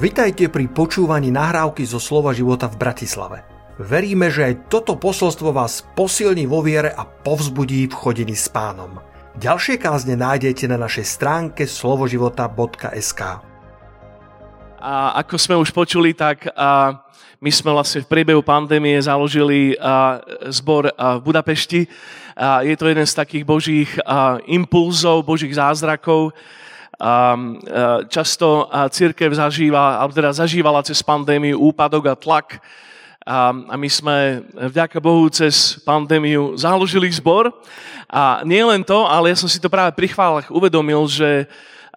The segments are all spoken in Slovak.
Vitajte pri počúvaní nahrávky zo Slova života v Bratislave. Veríme, že aj toto posolstvo vás posilní vo viere a povzbudí v chodení s pánom. Ďalšie kázne nájdete na našej stránke slovoživota.sk A ako sme už počuli, tak a, my sme vlastne v priebehu pandémie založili a, zbor a, v Budapešti. A, je to jeden z takých božích a, impulzov, božích zázrakov, často církev zažíva, alebo teda zažívala cez pandémiu úpadok a tlak. A, my sme vďaka Bohu cez pandémiu založili zbor. A nie len to, ale ja som si to práve pri chválach uvedomil, že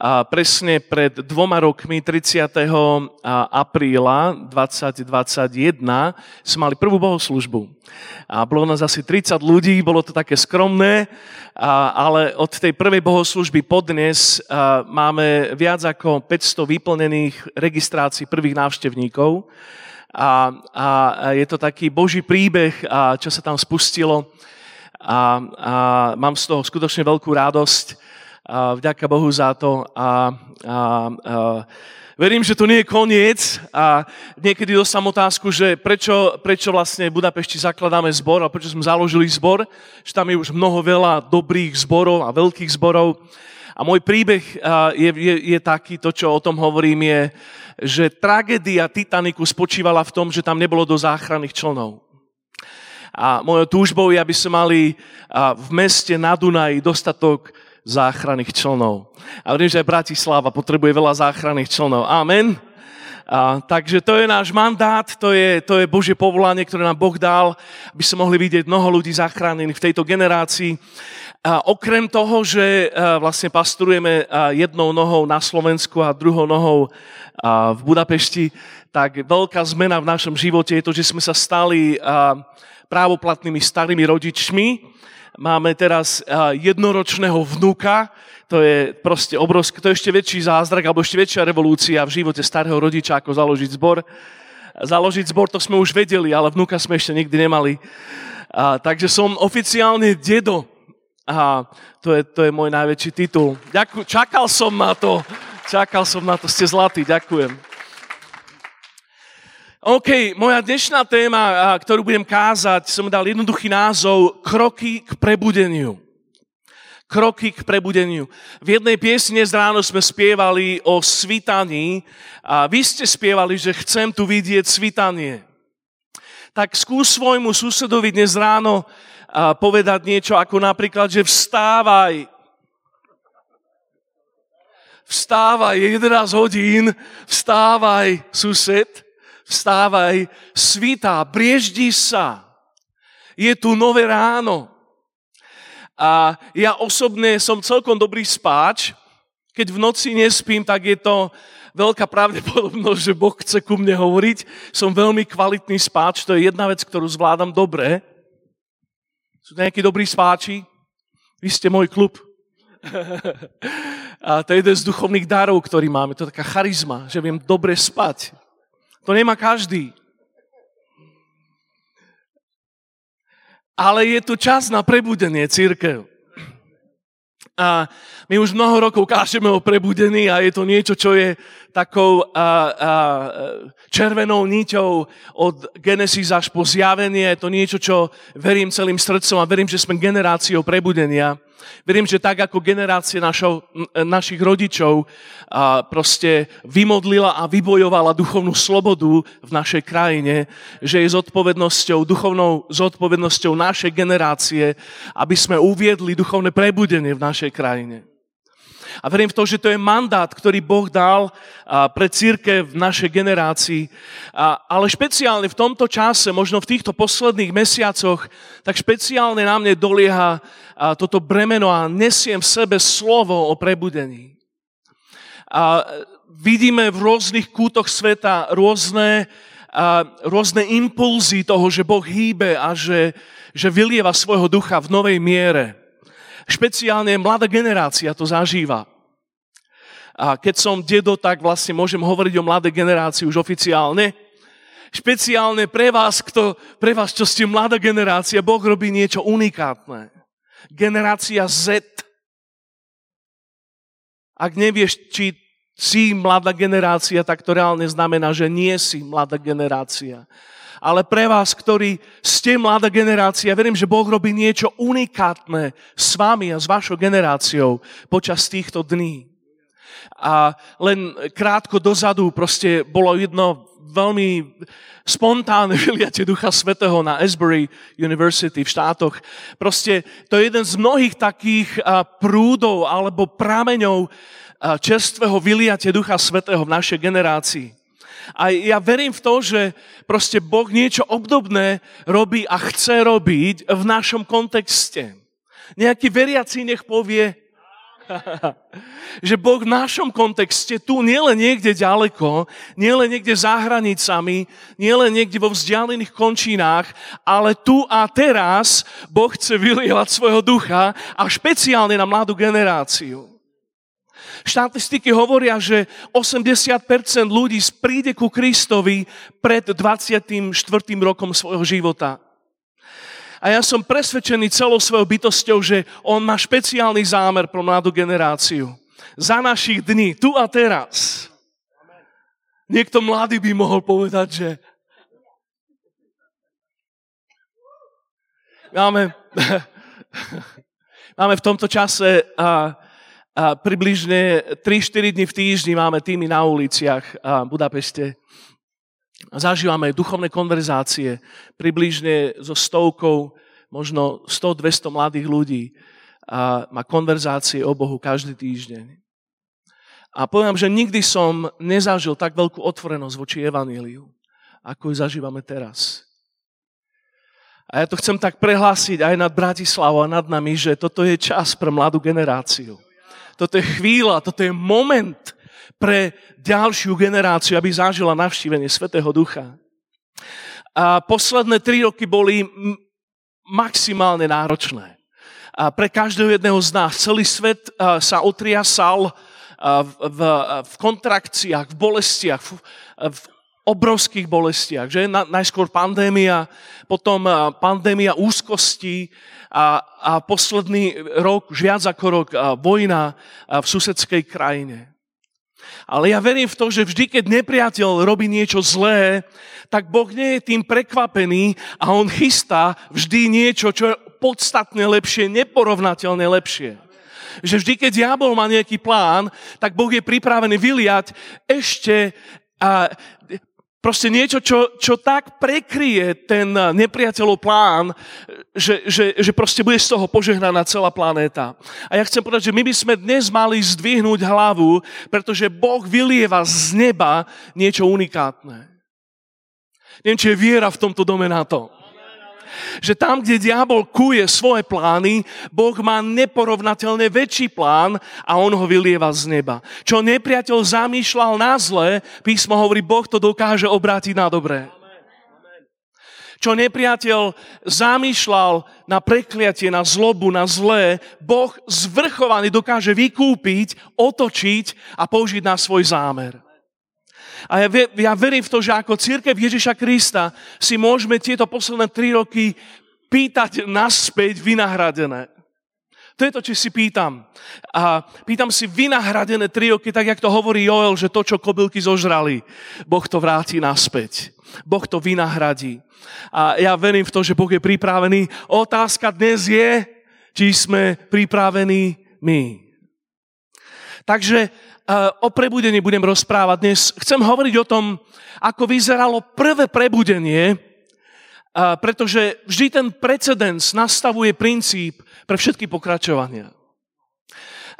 a presne pred dvoma rokmi, 30. apríla 2021, sme mali prvú bohoslužbu. A bolo nás asi 30 ľudí, bolo to také skromné, ale od tej prvej bohoslužby podnes a, máme viac ako 500 vyplnených registrácií prvých návštevníkov. A, a, je to taký boží príbeh, čo sa tam spustilo. A, a mám z toho skutočne veľkú radosť. Vďaka Bohu za to. A, a, a verím, že to nie je koniec a niekedy dostám otázku, že prečo, prečo vlastne v Budapešti zakladáme zbor a prečo sme založili zbor, že tam je už mnoho veľa dobrých zborov a veľkých zborov. A môj príbeh je, je, je taký, to čo o tom hovorím je, že tragédia Titaniku spočívala v tom, že tam nebolo do záchranných člnov. A mojou túžbou je, aby sme mali v meste na Dunaji dostatok záchranných člnov. A viem, že aj Bratislava potrebuje veľa záchranných člnov. Amen. A, takže to je náš mandát, to je, to je Božie povolanie, ktoré nám Boh dal, aby sa mohli vidieť mnoho ľudí zachránených v tejto generácii. A okrem toho, že a, vlastne pasturujeme a, jednou nohou na Slovensku a druhou nohou v Budapešti, tak veľká zmena v našom živote je to, že sme sa stali a, právoplatnými starými rodičmi, Máme teraz jednoročného vnuka, to je proste obrovské, to je ešte väčší zázrak, alebo ešte väčšia revolúcia v živote starého rodiča, ako založiť zbor. Založiť zbor, to sme už vedeli, ale vnuka sme ešte nikdy nemali. A, takže som oficiálne dedo. A to je, to je môj najväčší titul. Ďakujem, čakal som na to. Čakal som na to, ste zlatí, ďakujem. OK, moja dnešná téma, ktorú budem kázať, som dal jednoduchý názov Kroky k prebudeniu. Kroky k prebudeniu. V jednej piesne z ráno sme spievali o svitaní a vy ste spievali, že chcem tu vidieť svitanie. Tak skús svojmu susedovi dnes ráno povedať niečo ako napríklad, že vstávaj, vstávaj, je 11 hodín, vstávaj, sused vstávaj, svítá, brieždi sa. Je tu nové ráno. A ja osobne som celkom dobrý spáč. Keď v noci nespím, tak je to veľká pravdepodobnosť, že Boh chce ku mne hovoriť. Som veľmi kvalitný spáč, to je jedna vec, ktorú zvládam dobre. Sú nejakí dobrí spáči? Vy ste môj klub. A to je jeden z duchovných darov, ktorý máme. To je taká charizma, že viem dobre spať. To nemá každý. Ale je tu čas na prebudenie církev. A my už mnoho rokov kážeme o prebudení a je to niečo, čo je takou a, a, červenou niťou od Genesis až po zjavenie. Je to niečo, čo verím celým srdcom a verím, že sme generáciou prebudenia. Verím, že tak ako generácie našo, našich rodičov a proste vymodlila a vybojovala duchovnú slobodu v našej krajine, že je zodpovednosťou, duchovnou zodpovednosťou našej generácie, aby sme uviedli duchovné prebudenie v našej krajine. A verím v to, že to je mandát, ktorý Boh dal pre církev v našej generácii. Ale špeciálne v tomto čase, možno v týchto posledných mesiacoch, tak špeciálne na mne dolieha toto bremeno a nesiem v sebe slovo o prebudení. A vidíme v rôznych kútoch sveta rôzne, rôzne impulzy toho, že Boh hýbe a že, že vylieva svojho ducha v novej miere. Špeciálne mladá generácia to zažíva. A keď som dedo, tak vlastne môžem hovoriť o mladej generácii už oficiálne. Špeciálne pre vás, kto, pre vás, čo ste mladá generácia, Boh robí niečo unikátne. Generácia Z. Ak nevieš, či si mladá generácia, tak to reálne znamená, že nie si mladá generácia. Ale pre vás, ktorí ste mladá generácia, verím, že Boh robí niečo unikátne s vami a s vašou generáciou počas týchto dní. A len krátko dozadu proste bolo jedno veľmi spontánne vyliate Ducha Svetého na Asbury University v štátoch. Proste to je jeden z mnohých takých prúdov alebo prameňov čerstvého vyliate Ducha Svetého v našej generácii. A ja verím v to, že proste Boh niečo obdobné robí a chce robiť v našom kontexte. Nejaký veriaci nech povie, že Boh v našom kontexte, tu nielen niekde ďaleko, nielen niekde za hranicami, nielen niekde vo vzdialených končinách, ale tu a teraz Boh chce vylievať svojho ducha a špeciálne na mladú generáciu. Štatistiky hovoria, že 80% ľudí príde ku Kristovi pred 24. rokom svojho života. A ja som presvedčený celou svojou bytosťou, že on má špeciálny zámer pro mladú generáciu. Za našich dní, tu a teraz. Niekto mladý by mohol povedať, že máme, máme v tomto čase a, približne 3-4 dní v týždni máme týmy na uliciach a Budapeste zažívame duchovné konverzácie, približne so stovkou, možno 100-200 mladých ľudí a má konverzácie o Bohu každý týždeň. A poviem, že nikdy som nezažil tak veľkú otvorenosť voči Evaníliu, ako ju zažívame teraz. A ja to chcem tak prehlásiť aj nad Bratislavou a nad nami, že toto je čas pre mladú generáciu. Toto je chvíľa, toto je moment, pre ďalšiu generáciu, aby zažila navštívenie Svetého Ducha. A posledné tri roky boli maximálne náročné. A pre každého jedného z nás celý svet sa otriasal v, v, v kontrakciách, v bolestiach, v, v obrovských bolestiach. Že? Najskôr pandémia, potom pandémia úzkosti a, a posledný rok, už viac ako rok, vojna v susedskej krajine. Ale ja verím v to, že vždy, keď nepriateľ robí niečo zlé, tak Boh nie je tým prekvapený a on chystá vždy niečo, čo je podstatne lepšie, neporovnateľne lepšie. Že vždy, keď diabol má nejaký plán, tak Boh je pripravený vyliať ešte a Proste niečo, čo, čo tak prekrie ten nepriateľov plán, že, že, že proste bude z toho požehnaná celá planéta. A ja chcem povedať, že my by sme dnes mali zdvihnúť hlavu, pretože Boh vylieva z neba niečo unikátne. Neviem, či je viera v tomto dome na to. Že tam, kde diabol kuje svoje plány, Boh má neporovnateľne väčší plán a on ho vylieva z neba. Čo nepriateľ zamýšľal na zle, písmo hovorí, Boh to dokáže obrátiť na dobré. Čo nepriateľ zamýšľal na prekliatie, na zlobu, na zlé, Boh zvrchovaný dokáže vykúpiť, otočiť a použiť na svoj zámer. A ja, ja verím v to, že ako církev Ježiša Krista si môžeme tieto posledné tri roky pýtať naspäť vynahradené. To je to, či si pýtam. A pýtam si vynahradené tri roky, tak jak to hovorí Joel, že to, čo kobylky zožrali, Boh to vráti naspäť. Boh to vynahradí. A ja verím v to, že Boh je pripravený. Otázka dnes je, či sme pripravení my. Takže o prebudení budem rozprávať dnes. Chcem hovoriť o tom, ako vyzeralo prvé prebudenie, pretože vždy ten precedens nastavuje princíp pre všetky pokračovania.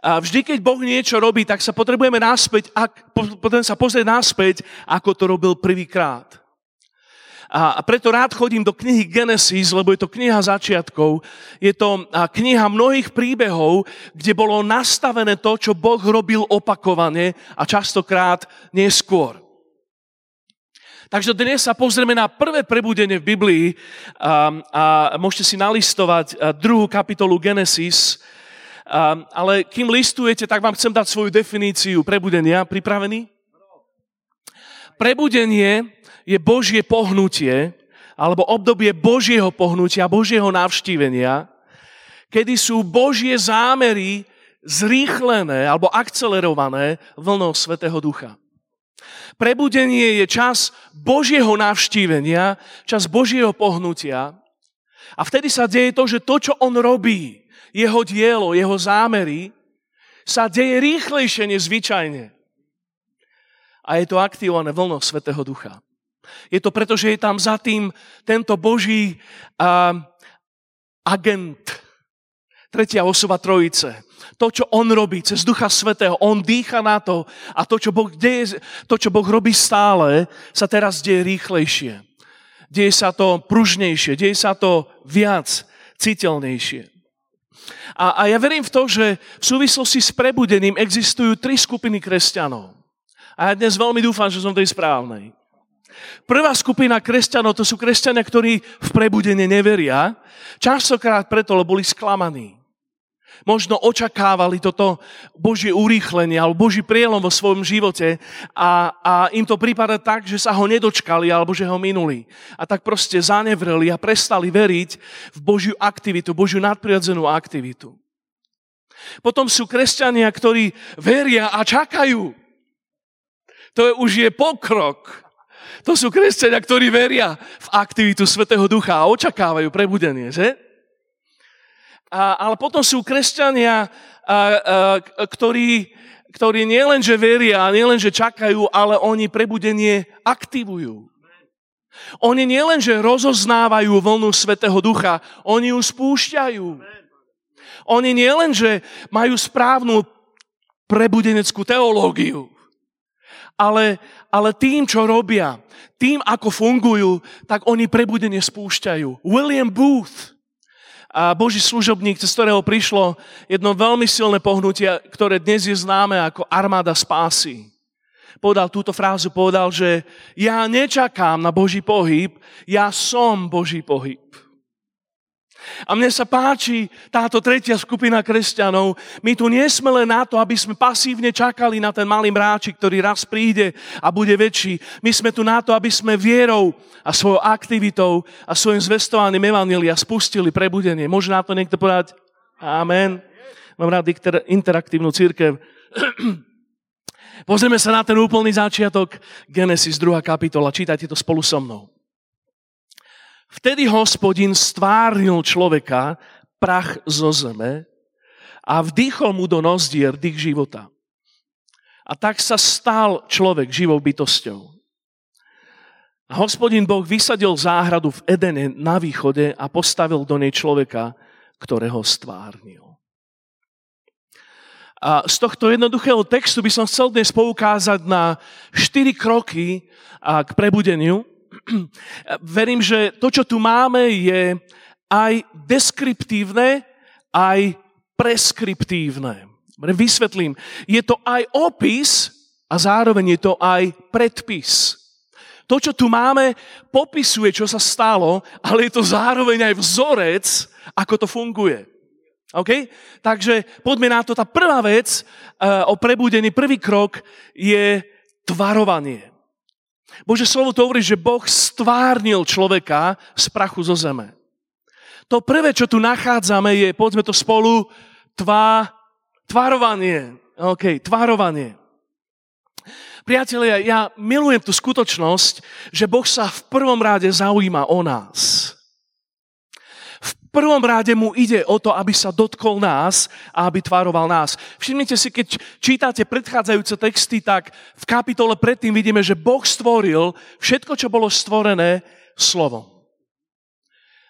Vždy, keď Boh niečo robí, tak sa potrebujeme naspäť, ak, potrebujeme sa pozrieť naspäť, ako to robil prvýkrát. A preto rád chodím do knihy Genesis, lebo je to kniha začiatkov. Je to kniha mnohých príbehov, kde bolo nastavené to, čo Boh robil opakovane a častokrát neskôr. Takže dnes sa pozrieme na prvé prebudenie v Biblii a, a môžete si nalistovať druhú kapitolu Genesis. A, ale kým listujete, tak vám chcem dať svoju definíciu prebudenia. Pripravený? Prebudenie je Božie pohnutie, alebo obdobie Božieho pohnutia, Božieho navštívenia, kedy sú Božie zámery zrýchlené alebo akcelerované vlnou Svetého Ducha. Prebudenie je čas Božieho navštívenia, čas Božieho pohnutia a vtedy sa deje to, že to, čo on robí, jeho dielo, jeho zámery, sa deje rýchlejšie než zvyčajne. A je to aktivované vlnou Svetého Ducha. Je to preto, že je tam za tým tento Boží uh, agent, tretia osoba trojice. To, čo on robí cez Ducha Svetého, on dýcha na to a to, čo Boh, deje, to, čo boh robí stále, sa teraz deje rýchlejšie. Deje sa to pružnejšie, deje sa to viac, citeľnejšie. A, a ja verím v to, že v súvislosti s prebudením existujú tri skupiny kresťanov. A ja dnes veľmi dúfam, že som tej správnej. Prvá skupina kresťanov, to sú kresťania, ktorí v prebudenie neveria. Častokrát preto, lebo boli sklamaní. Možno očakávali toto Božie urýchlenie alebo Boží prielom vo svojom živote a, a im to prípada tak, že sa ho nedočkali alebo že ho minuli. A tak proste zanevreli a prestali veriť v Božiu aktivitu, Božiu nadprirodzenú aktivitu. Potom sú kresťania, ktorí veria a čakajú. To je, už je pokrok. To sú kresťania, ktorí veria v aktivitu Svetého Ducha a očakávajú prebudenie, že? A, ale potom sú kresťania, a, a, ktorí, ktorí nielenže veria, nielenže čakajú, ale oni prebudenie aktivujú. Oni nielenže rozoznávajú vlnu Svetého Ducha, oni ju spúšťajú. Oni nielenže majú správnu prebudeneckú teológiu, ale, ale tým, čo robia, tým, ako fungujú, tak oni prebudenie spúšťajú. William Booth, a Boží služobník, cez ktorého prišlo jedno veľmi silné pohnutie, ktoré dnes je známe ako armáda spásy. Povedal túto frázu, povedal, že ja nečakám na Boží pohyb, ja som Boží pohyb. A mne sa páči táto tretia skupina kresťanov. My tu nie sme len na to, aby sme pasívne čakali na ten malý mráčik, ktorý raz príde a bude väčší. My sme tu na to, aby sme vierou a svojou aktivitou a svojim zvestovaním evanília spustili prebudenie. Môže na to niekto povedať? Amen. Mám rád interaktívnu církev. Pozrieme sa na ten úplný začiatok. Genesis 2. kapitola. Čítajte to spolu so mnou. Vtedy hospodin stvárnil človeka, prach zo zeme a vdýchol mu do nozdier dých života. A tak sa stal človek živou bytosťou. A hospodin Boh vysadil záhradu v Edene na východe a postavil do nej človeka, ktorého stvárnil. A z tohto jednoduchého textu by som chcel dnes poukázať na štyri kroky k prebudeniu, verím, že to, čo tu máme, je aj deskriptívne, aj preskriptívne. Vysvetlím. Je to aj opis a zároveň je to aj predpis. To, čo tu máme, popisuje, čo sa stalo, ale je to zároveň aj vzorec, ako to funguje. OK? Takže poďme na to. Tá prvá vec uh, o prebudení, prvý krok je tvarovanie. Bože slovo to hovorí, že Boh stvárnil človeka z prachu zo zeme. To prvé, čo tu nachádzame, je, povedzme to spolu, tvá, tvarovanie. OK, tvarovanie. Priatelia, ja milujem tú skutočnosť, že Boh sa v prvom rade zaujíma o nás prvom rade mu ide o to, aby sa dotkol nás a aby tvaroval nás. Všimnite si, keď čítate predchádzajúce texty, tak v kapitole predtým vidíme, že Boh stvoril všetko, čo bolo stvorené slovom.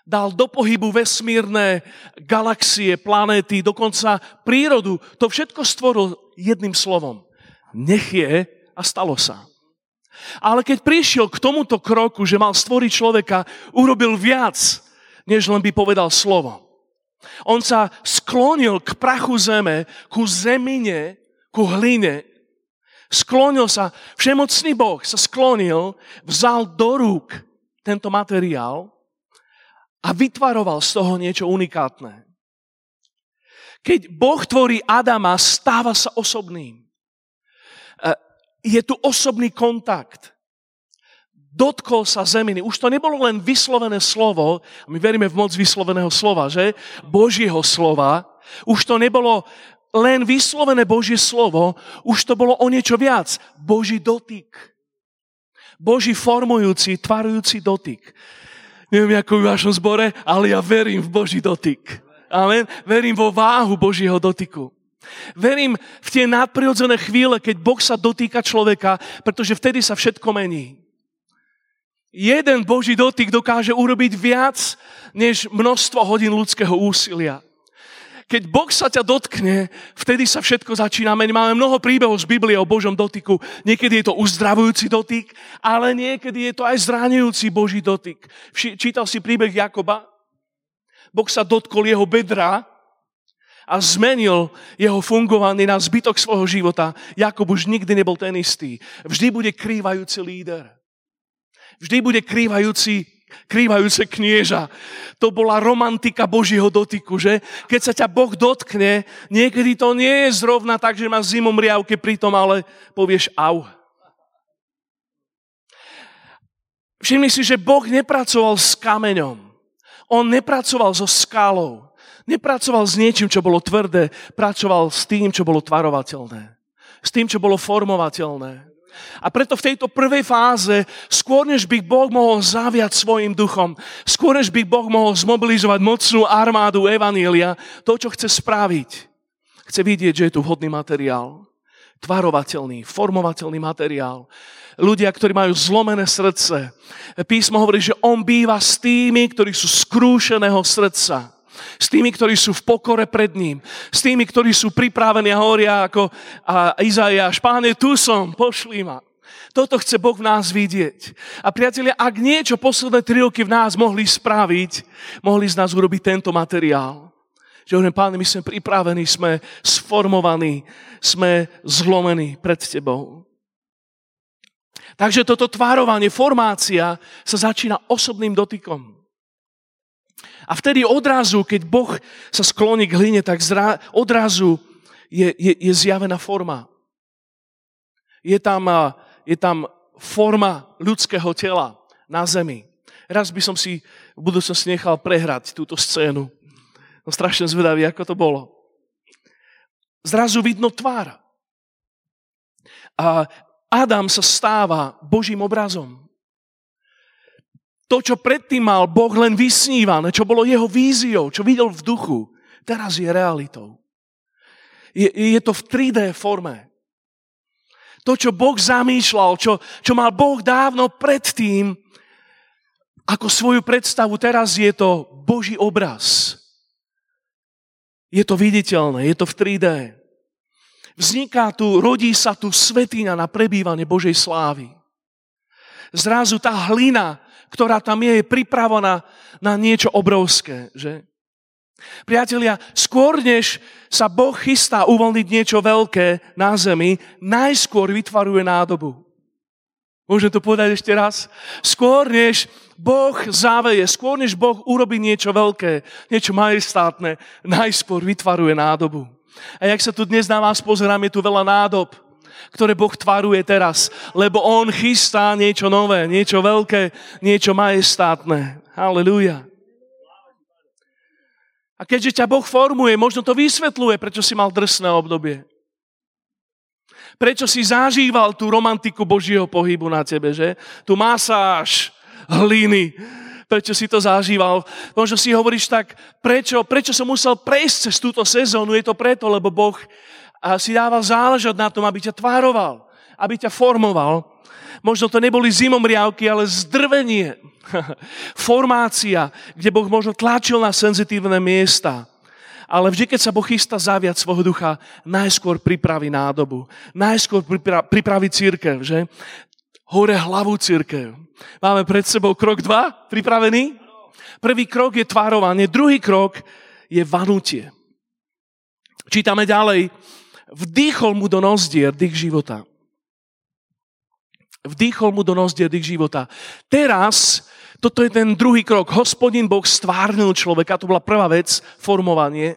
Dal do pohybu vesmírne galaxie, planéty, dokonca prírodu. To všetko stvoril jedným slovom. Nech je a stalo sa. Ale keď prišiel k tomuto kroku, že mal stvoriť človeka, urobil viac než len by povedal slovo. On sa sklonil k prachu zeme, ku zemine, ku hline. Sklonil sa, všemocný Boh sa sklonil, vzal do rúk tento materiál a vytvaroval z toho niečo unikátne. Keď Boh tvorí Adama, stáva sa osobným. E, je tu osobný kontakt dotkol sa zeminy. Už to nebolo len vyslovené slovo, my veríme v moc vysloveného slova, že? Božieho slova. Už to nebolo len vyslovené Božie slovo, už to bolo o niečo viac. Boží dotyk. Boží formujúci, tvarujúci dotyk. Neviem, ako v vašom zbore, ale ja verím v Boží dotyk. Amen. Verím vo váhu Božieho dotyku. Verím v tie nadprirodzené chvíle, keď Boh sa dotýka človeka, pretože vtedy sa všetko mení. Jeden Boží dotyk dokáže urobiť viac, než množstvo hodín ľudského úsilia. Keď Boh sa ťa dotkne, vtedy sa všetko začína meniť. Máme mnoho príbehov z Biblie o Božom dotyku. Niekedy je to uzdravujúci dotyk, ale niekedy je to aj zranujúci Boží dotyk. Čítal si príbeh Jakoba? Boh sa dotkol jeho bedra a zmenil jeho fungovanie na zbytok svojho života. Jakob už nikdy nebol ten istý. Vždy bude krývajúci líder. Vždy bude krývajúci krývajúce knieža. To bola romantika Božieho dotyku, že? Keď sa ťa Boh dotkne, niekedy to nie je zrovna tak, že máš zimom riavke pritom, ale povieš au. Všimni si, že Boh nepracoval s kameňom. On nepracoval so skalou. Nepracoval s niečím, čo bolo tvrdé, pracoval s tým, čo bolo tvarovateľné. S tým, čo bolo formovateľné. A preto v tejto prvej fáze, skôr než by Boh mohol zaviať svojim duchom, skôr než by Boh mohol zmobilizovať mocnú armádu Evanília, to, čo chce spraviť, chce vidieť, že je tu vhodný materiál. Tvarovateľný, formovateľný materiál. Ľudia, ktorí majú zlomené srdce. Písmo hovorí, že on býva s tými, ktorí sú skrúšeného srdca s tými, ktorí sú v pokore pred ním, s tými, ktorí sú pripravení a hovoria ako a Izaiáš, páne, tu som, pošli ma. Toto chce Boh v nás vidieť. A priatelia, ak niečo posledné tri roky v nás mohli spraviť, mohli z nás urobiť tento materiál. Že hovorím, páne, my sme pripravení, sme sformovaní, sme zlomení pred Tebou. Takže toto tvárovanie, formácia sa začína osobným dotykom. A vtedy odrazu, keď Boh sa skloní k hline, tak zra, odrazu je, je, je zjavená forma. Je tam, je tam forma ľudského tela na zemi. Raz by som si v budúcnosti nechal prehrať túto scénu. No strašne zvedavý, ako to bolo. Zrazu vidno tvár. A Adam sa stáva Božím obrazom. To, čo predtým mal Boh len vysnívané, čo bolo jeho víziou, čo videl v duchu, teraz je realitou. Je, je to v 3D forme. To, čo Boh zamýšľal, čo, čo mal Boh dávno predtým, ako svoju predstavu, teraz je to Boží obraz. Je to viditeľné, je to v 3D. Vzniká tu, rodí sa tu svetina na prebývanie Božej slávy. Zrazu tá hlina ktorá tam je, je pripravená na niečo obrovské. Že? Priatelia, skôr než sa Boh chystá uvoľniť niečo veľké na zemi, najskôr vytvaruje nádobu. Môžem to povedať ešte raz? Skôr než Boh záveje, skôr než Boh urobí niečo veľké, niečo majestátne, najskôr vytvaruje nádobu. A jak sa tu dnes na vás pozerám, je tu veľa nádob ktoré Boh tvaruje teraz, lebo On chystá niečo nové, niečo veľké, niečo majestátne. Halleluja. A keďže ťa Boh formuje, možno to vysvetľuje, prečo si mal drsné obdobie. Prečo si zažíval tú romantiku Božieho pohybu na tebe, že? Tu masáž hliny. Prečo si to zažíval? Možno si hovoríš tak, prečo, prečo som musel prejsť cez túto sezónu? Je to preto, lebo Boh si dával záležať na tom, aby ťa tvároval, aby ťa formoval. Možno to neboli zimomriavky, ale zdrvenie. Formácia, kde Boh možno tlačil na senzitívne miesta. Ale vždy, keď sa Boh chystá zaviať svojho ducha, najskôr pripraví nádobu. Najskôr pripraví církev, že? Hore hlavu církev. Máme pred sebou krok dva, pripravený? Prvý krok je tvárovanie, druhý krok je vanutie. Čítame ďalej vdýchol mu do nozdier dých života. Vdýchol mu do nozdier dých života. Teraz, toto je ten druhý krok. Hospodin Boh stvárnil človeka, to bola prvá vec, formovanie.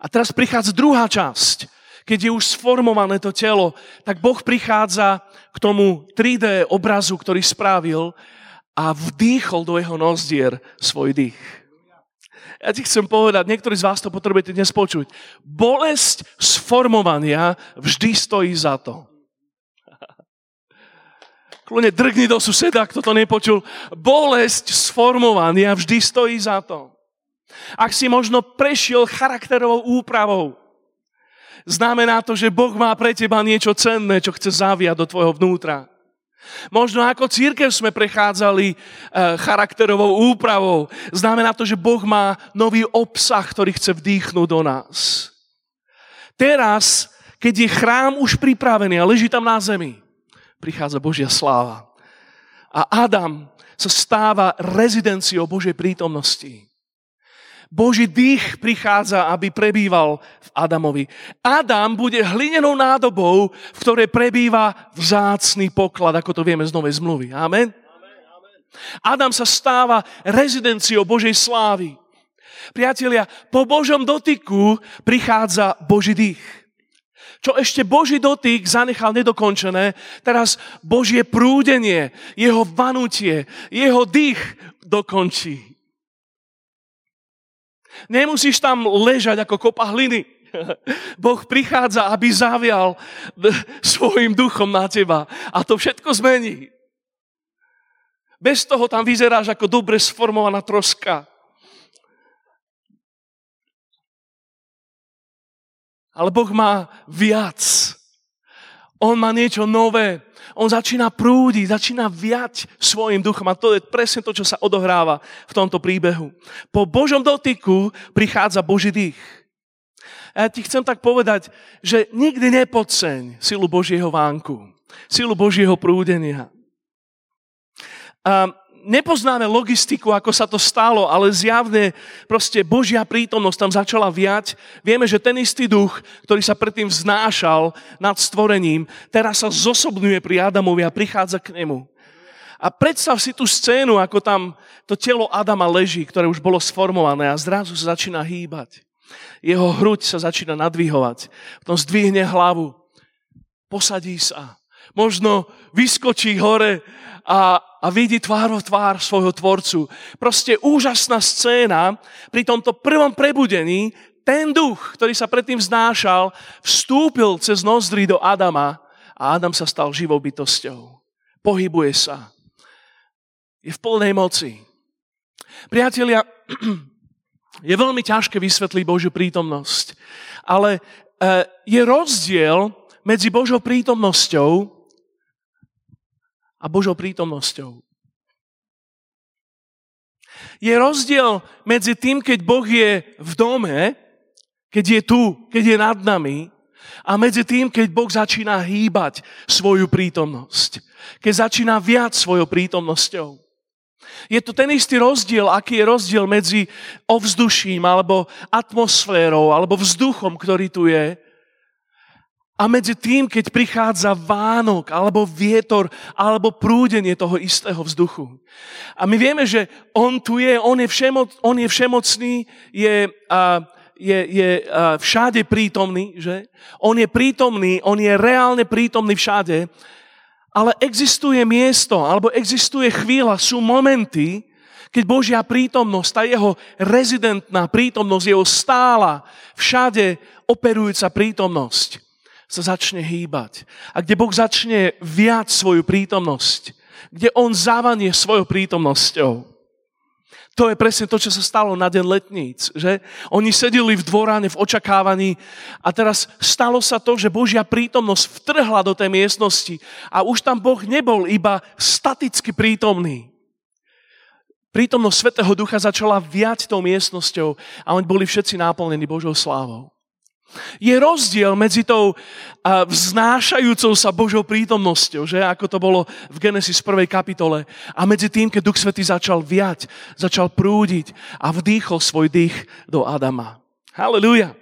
A teraz prichádza druhá časť. Keď je už sformované to telo, tak Boh prichádza k tomu 3D obrazu, ktorý spravil a vdýchol do jeho nozdier svoj dých. Ja ti chcem povedať, niektorí z vás to potrebujete dnes počuť. Bolesť sformovania vždy stojí za to. Kľudne drgni do suseda, kto to nepočul. Bolesť sformovania vždy stojí za to. Ak si možno prešiel charakterovou úpravou, znamená to, že Boh má pre teba niečo cenné, čo chce zaviať do tvojho vnútra. Možno ako církev sme prechádzali e, charakterovou úpravou. Znamená to, že Boh má nový obsah, ktorý chce vdýchnuť do nás. Teraz, keď je chrám už pripravený a leží tam na zemi, prichádza Božia sláva. A Adam sa stáva rezidenciou Božej prítomnosti. Boží dých prichádza, aby prebýval v Adamovi. Adam bude hlinenou nádobou, v ktorej prebýva vzácný poklad, ako to vieme z Novej zmluvy. Amen? Adam sa stáva rezidenciou Božej slávy. Priatelia, po Božom dotyku prichádza Boží dých. Čo ešte Boží dotyk zanechal nedokončené, teraz Božie prúdenie, jeho vanutie, jeho dých dokončí. Nemusíš tam ležať ako kopa hliny. Boh prichádza, aby zavial svojim duchom na teba a to všetko zmení. Bez toho tam vyzeráš ako dobre sformovaná troska. Ale Boh má viac. On má niečo nové on začína prúdiť, začína viať svojim duchom. A to je presne to, čo sa odohráva v tomto príbehu. Po Božom dotyku prichádza Boží dých. A ja ti chcem tak povedať, že nikdy nepodceň silu Božieho vánku, silu Božieho prúdenia. A nepoznáme logistiku, ako sa to stalo, ale zjavne proste Božia prítomnosť tam začala viať. Vieme, že ten istý duch, ktorý sa predtým vznášal nad stvorením, teraz sa zosobňuje pri Adamovi a prichádza k nemu. A predstav si tú scénu, ako tam to telo Adama leží, ktoré už bolo sformované a zrazu sa začína hýbať. Jeho hruď sa začína nadvihovať. Potom zdvihne hlavu, posadí sa. Možno vyskočí hore a, a vidí tvár v tvár svojho tvorcu. Proste úžasná scéna. Pri tomto prvom prebudení ten duch, ktorý sa predtým vznášal, vstúpil cez nozdry do Adama a Adam sa stal živou bytosťou. Pohybuje sa. Je v plnej moci. Priatelia, je veľmi ťažké vysvetliť Božiu prítomnosť, ale e, je rozdiel medzi Božou prítomnosťou a Božou prítomnosťou. Je rozdiel medzi tým, keď Boh je v dome, keď je tu, keď je nad nami, a medzi tým, keď Boh začína hýbať svoju prítomnosť. Keď začína viac svojou prítomnosťou. Je to ten istý rozdiel, aký je rozdiel medzi ovzduším, alebo atmosférou, alebo vzduchom, ktorý tu je, a medzi tým, keď prichádza Vánok, alebo vietor, alebo prúdenie toho istého vzduchu. A my vieme, že On tu je, On je, všemoc, on je všemocný, je, a, je, je a, všade prítomný, že? On je prítomný, On je reálne prítomný všade, ale existuje miesto, alebo existuje chvíľa, sú momenty, keď Božia prítomnosť, tá jeho rezidentná prítomnosť, jeho stála, všade operujúca prítomnosť sa začne hýbať. A kde Boh začne viať svoju prítomnosť. Kde On závanie svojou prítomnosťou. To je presne to, čo sa stalo na deň letníc. Že? Oni sedeli v dvoráne v očakávaní a teraz stalo sa to, že Božia prítomnosť vtrhla do tej miestnosti a už tam Boh nebol iba staticky prítomný. Prítomnosť Svetého Ducha začala viať tou miestnosťou a oni boli všetci náplnení Božou slávou. Je rozdiel medzi tou vznášajúcou sa Božou prítomnosťou, že ako to bolo v Genesis 1. kapitole, a medzi tým, keď Duch Svetý začal viať, začal prúdiť a vdýchol svoj dých do Adama. Halleluja.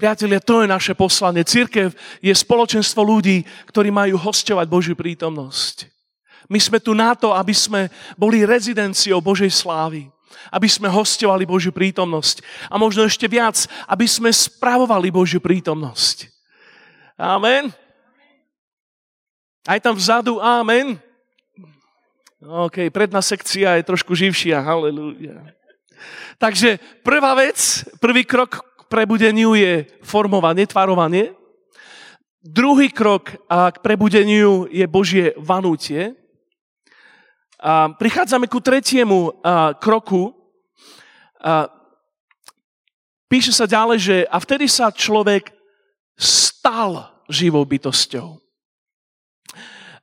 Priatelia, to je naše poslanie. Církev je spoločenstvo ľudí, ktorí majú hostovať Božiu prítomnosť. My sme tu na to, aby sme boli rezidenciou Božej slávy aby sme hostovali Božiu prítomnosť. A možno ešte viac, aby sme spravovali Božiu prítomnosť. Amen. Aj tam vzadu, amen. OK, predná sekcia je trošku živšia, halleluja. Takže prvá vec, prvý krok k prebudeniu je formovanie, tvarovanie. Druhý krok k prebudeniu je Božie vanútie. A prichádzame ku tretiemu kroku. A píše sa ďalej, že a vtedy sa človek stal živou bytosťou.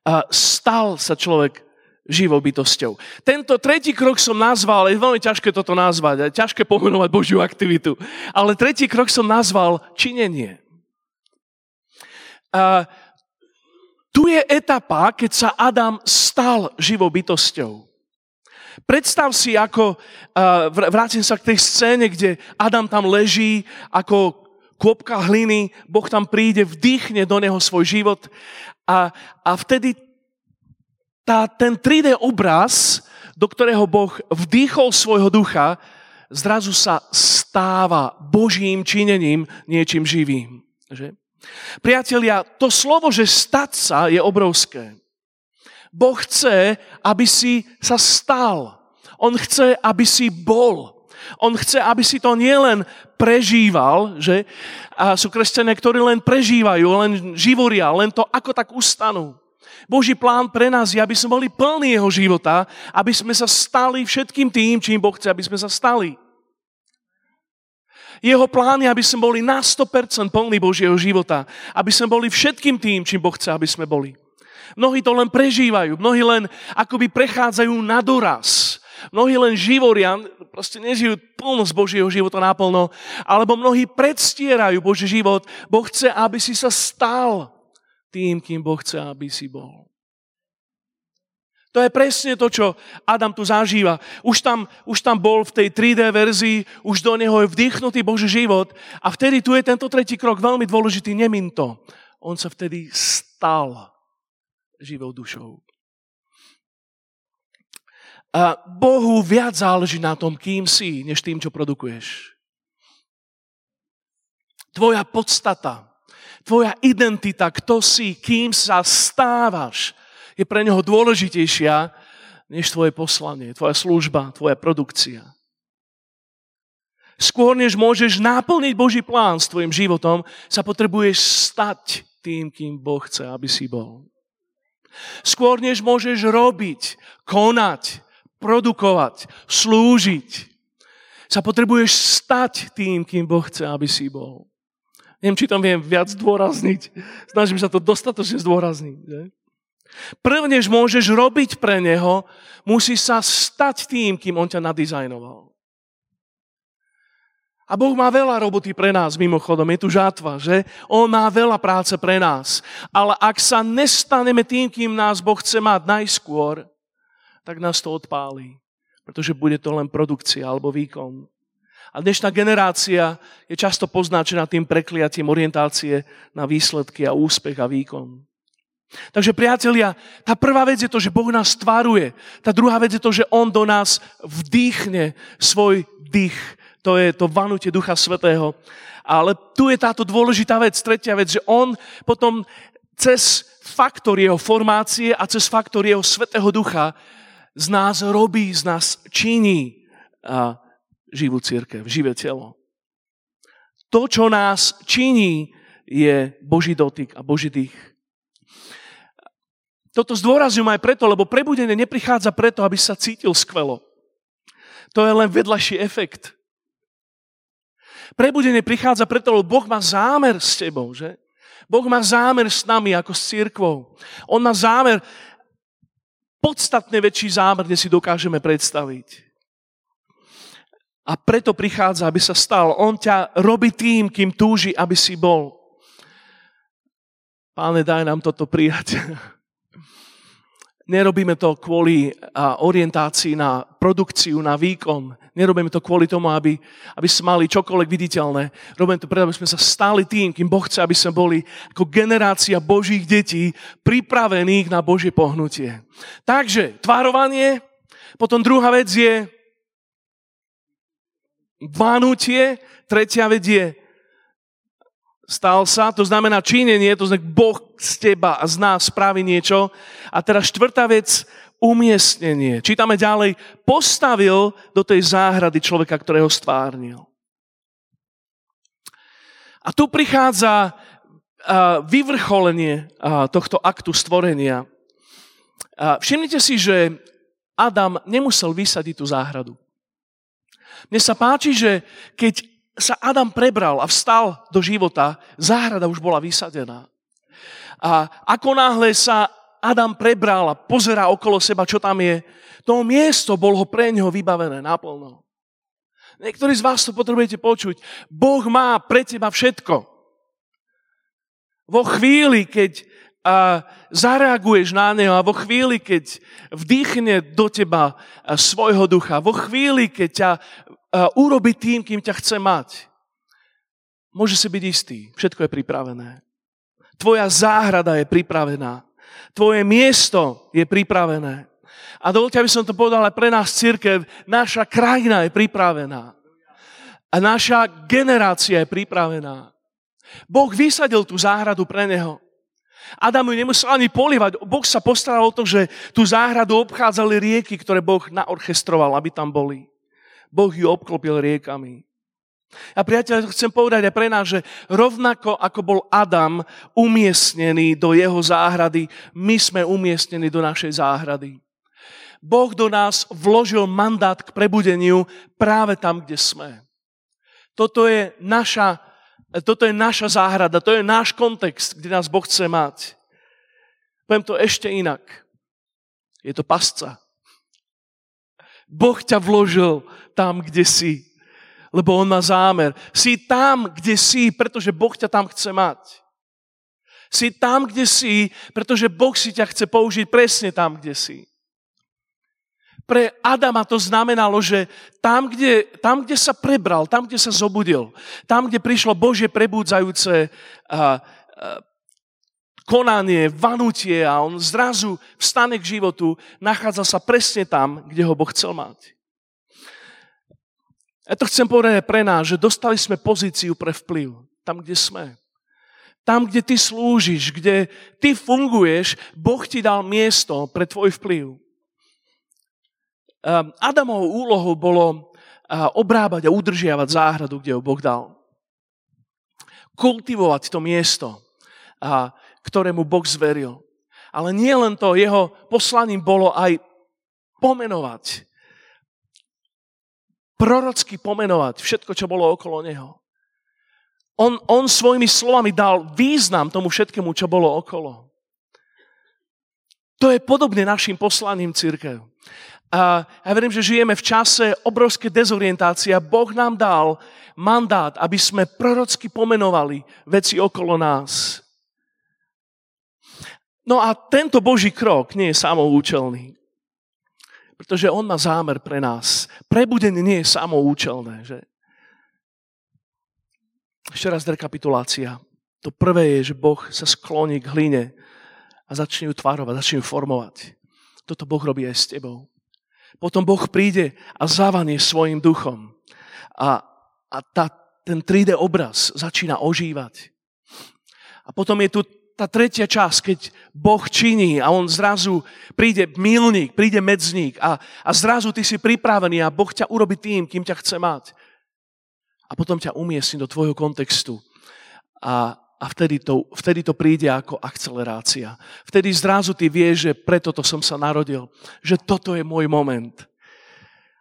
A stal sa človek živou bytosťou. Tento tretí krok som nazval, je veľmi ťažké toto nazvať, je ťažké pomenovať Božiu aktivitu, ale tretí krok som nazval činenie. A je etapa, keď sa Adam stal živou bytosťou. Predstav si, ako, vrátim sa k tej scéne, kde Adam tam leží ako kôpka hliny, Boh tam príde, vdýchne do neho svoj život a, a vtedy tá, ten 3D obraz, do ktorého Boh vdýchol svojho ducha, zrazu sa stáva Božím činením niečím živým. Že? Priatelia, to slovo, že stať sa, je obrovské. Boh chce, aby si sa stal. On chce, aby si bol. On chce, aby si to nielen prežíval, že a sú kresťania, ktorí len prežívajú, len živoria, len to ako tak ustanú. Boží plán pre nás je, aby sme boli plní jeho života, aby sme sa stali všetkým tým, čím Boh chce, aby sme sa stali. Jeho plán je, aby sme boli na 100% plní Božieho života. Aby sme boli všetkým tým, čím Boh chce, aby sme boli. Mnohí to len prežívajú, mnohí len akoby prechádzajú na doraz. Mnohí len živoria, proste nežijú plnosť Božieho života naplno, alebo mnohí predstierajú Boží život. Boh chce, aby si sa stal tým, kým Boh chce, aby si bol. To je presne to, čo Adam tu zažíva. Už tam, už tam bol v tej 3D verzii, už do neho je vdýchnutý Boží život a vtedy tu je tento tretí krok veľmi dôležitý, nemin to. On sa vtedy stal živou dušou. A Bohu viac záleží na tom, kým si, než tým, čo produkuješ. Tvoja podstata tvoja identita, kto si, kým sa stávaš, je pre neho dôležitejšia než tvoje poslanie, tvoja služba, tvoja produkcia. Skôr než môžeš naplniť Boží plán s tvojim životom, sa potrebuješ stať tým, kým Boh chce, aby si bol. Skôr než môžeš robiť, konať, produkovať, slúžiť, sa potrebuješ stať tým, kým Boh chce, aby si bol. Neviem, či tam viem viac zdôrazniť. Snažím sa to dostatočne zdôrazniť. Že? Prv, než môžeš robiť pre Neho, musí sa stať tým, kým On ťa nadizajnoval. A Boh má veľa roboty pre nás, mimochodom, je tu žátva, že? On má veľa práce pre nás. Ale ak sa nestaneme tým, kým nás Boh chce mať najskôr, tak nás to odpálí. Pretože bude to len produkcia alebo výkon. A dnešná generácia je často poznačená tým prekliatím orientácie na výsledky a úspech a výkon. Takže priatelia, tá prvá vec je to, že Boh nás tvaruje. Tá druhá vec je to, že On do nás vdýchne svoj dých. To je to vanutie Ducha Svetého. Ale tu je táto dôležitá vec, tretia vec, že On potom cez faktor jeho formácie a cez faktor jeho Svetého Ducha z nás robí, z nás činí živú církev, živé telo. To, čo nás činí, je Boží dotyk a Boží dých. Toto zdôrazňujem aj preto, lebo prebudenie neprichádza preto, aby sa cítil skvelo. To je len vedľajší efekt. Prebudenie prichádza preto, lebo Boh má zámer s tebou, že? Boh má zámer s nami ako s církvou. On má zámer, podstatne väčší zámer, kde si dokážeme predstaviť. A preto prichádza, aby sa stal. On ťa robí tým, kým túži, aby si bol. Páne, daj nám toto prijať. Nerobíme to kvôli orientácii na produkciu, na výkon. Nerobíme to kvôli tomu, aby, aby sme mali čokoľvek viditeľné. Robíme to preto, aby sme sa stali tým, kým Boh chce, aby sme boli ako generácia Božích detí pripravených na Božie pohnutie. Takže, tvárovanie, potom druhá vec je Vánutie, tretia vec je stal sa, to znamená činenie, to znamená Boh z teba a z nás spraví niečo. A teraz štvrtá vec, umiestnenie. Čítame ďalej, postavil do tej záhrady človeka, ktorého stvárnil. A tu prichádza vyvrcholenie tohto aktu stvorenia. Všimnite si, že Adam nemusel vysadiť tú záhradu. Mne sa páči, že keď sa Adam prebral a vstal do života, záhrada už bola vysadená. A ako náhle sa Adam prebral a pozerá okolo seba, čo tam je, to miesto bolo pre neho vybavené naplno. Niektorí z vás to potrebujete počuť. Boh má pre teba všetko. Vo chvíli, keď a zareaguješ na neho a vo chvíli, keď vdýchne do teba svojho ducha, vo chvíli, keď ťa urobi tým, kým ťa chce mať, môže si byť istý, všetko je pripravené. Tvoja záhrada je pripravená. Tvoje miesto je pripravené. A dovolte, aby som to povedal aj pre nás, církev, naša krajina je pripravená. A naša generácia je pripravená. Boh vysadil tú záhradu pre neho. Adam ju nemusel ani polívať. Boh sa postaral o to, že tú záhradu obchádzali rieky, ktoré Boh naorchestroval, aby tam boli. Boh ju obklopil riekami. A priateľ, chcem povedať aj pre nás, že rovnako ako bol Adam umiestnený do jeho záhrady, my sme umiestnení do našej záhrady. Boh do nás vložil mandát k prebudeniu práve tam, kde sme. Toto je naša toto je naša záhrada, to je náš kontext, kde nás Boh chce mať. Poviem to ešte inak. Je to pasca. Boh ťa vložil tam, kde si, lebo On má zámer. Si tam, kde si, pretože Boh ťa tam chce mať. Si tam, kde si, pretože Boh si ťa chce použiť presne tam, kde si pre Adama to znamenalo, že tam kde, tam, kde sa prebral, tam, kde sa zobudil, tam, kde prišlo Božie prebúdzajúce a, a, konanie, vanutie a on zrazu vstane k životu, nachádza sa presne tam, kde ho Boh chcel mať. Ja to chcem povedať pre nás, že dostali sme pozíciu pre vplyv, tam, kde sme. Tam, kde ty slúžiš, kde ty funguješ, Boh ti dal miesto pre tvoj vplyv. Ehm, Adamovou úlohou bolo obrábať a udržiavať záhradu, kde ho Boh dal. Kultivovať to miesto, ktorému Boh zveril. Ale nie len to, jeho poslaním bolo aj pomenovať. Prorocky pomenovať všetko, čo bolo okolo neho. On, on svojimi slovami dal význam tomu všetkému, čo bolo okolo. To je podobne našim poslaním církev. A ja verím, že žijeme v čase obrovské dezorientácie a Boh nám dal mandát, aby sme prorocky pomenovali veci okolo nás. No a tento Boží krok nie je samoučelný. Pretože on má zámer pre nás. Prebudenie nie je samoučelné. Že? Ešte raz rekapitulácia. To prvé je, že Boh sa skloní k hline a začne ju tvarovať, začne ju formovať. Toto Boh robí aj s tebou. Potom Boh príde a zavanie svojim duchom. A, a tá, ten 3D obraz začína ožívať. A potom je tu tá tretia časť, keď Boh činí a on zrazu príde milník, príde medzník a, a zrazu ty si pripravený a Boh ťa urobi tým, kým ťa chce mať. A potom ťa umiestni do tvojho kontextu. A, a vtedy to, vtedy to príde ako akcelerácia. Vtedy zrazu ty vieš, že preto to som sa narodil. Že toto je môj moment.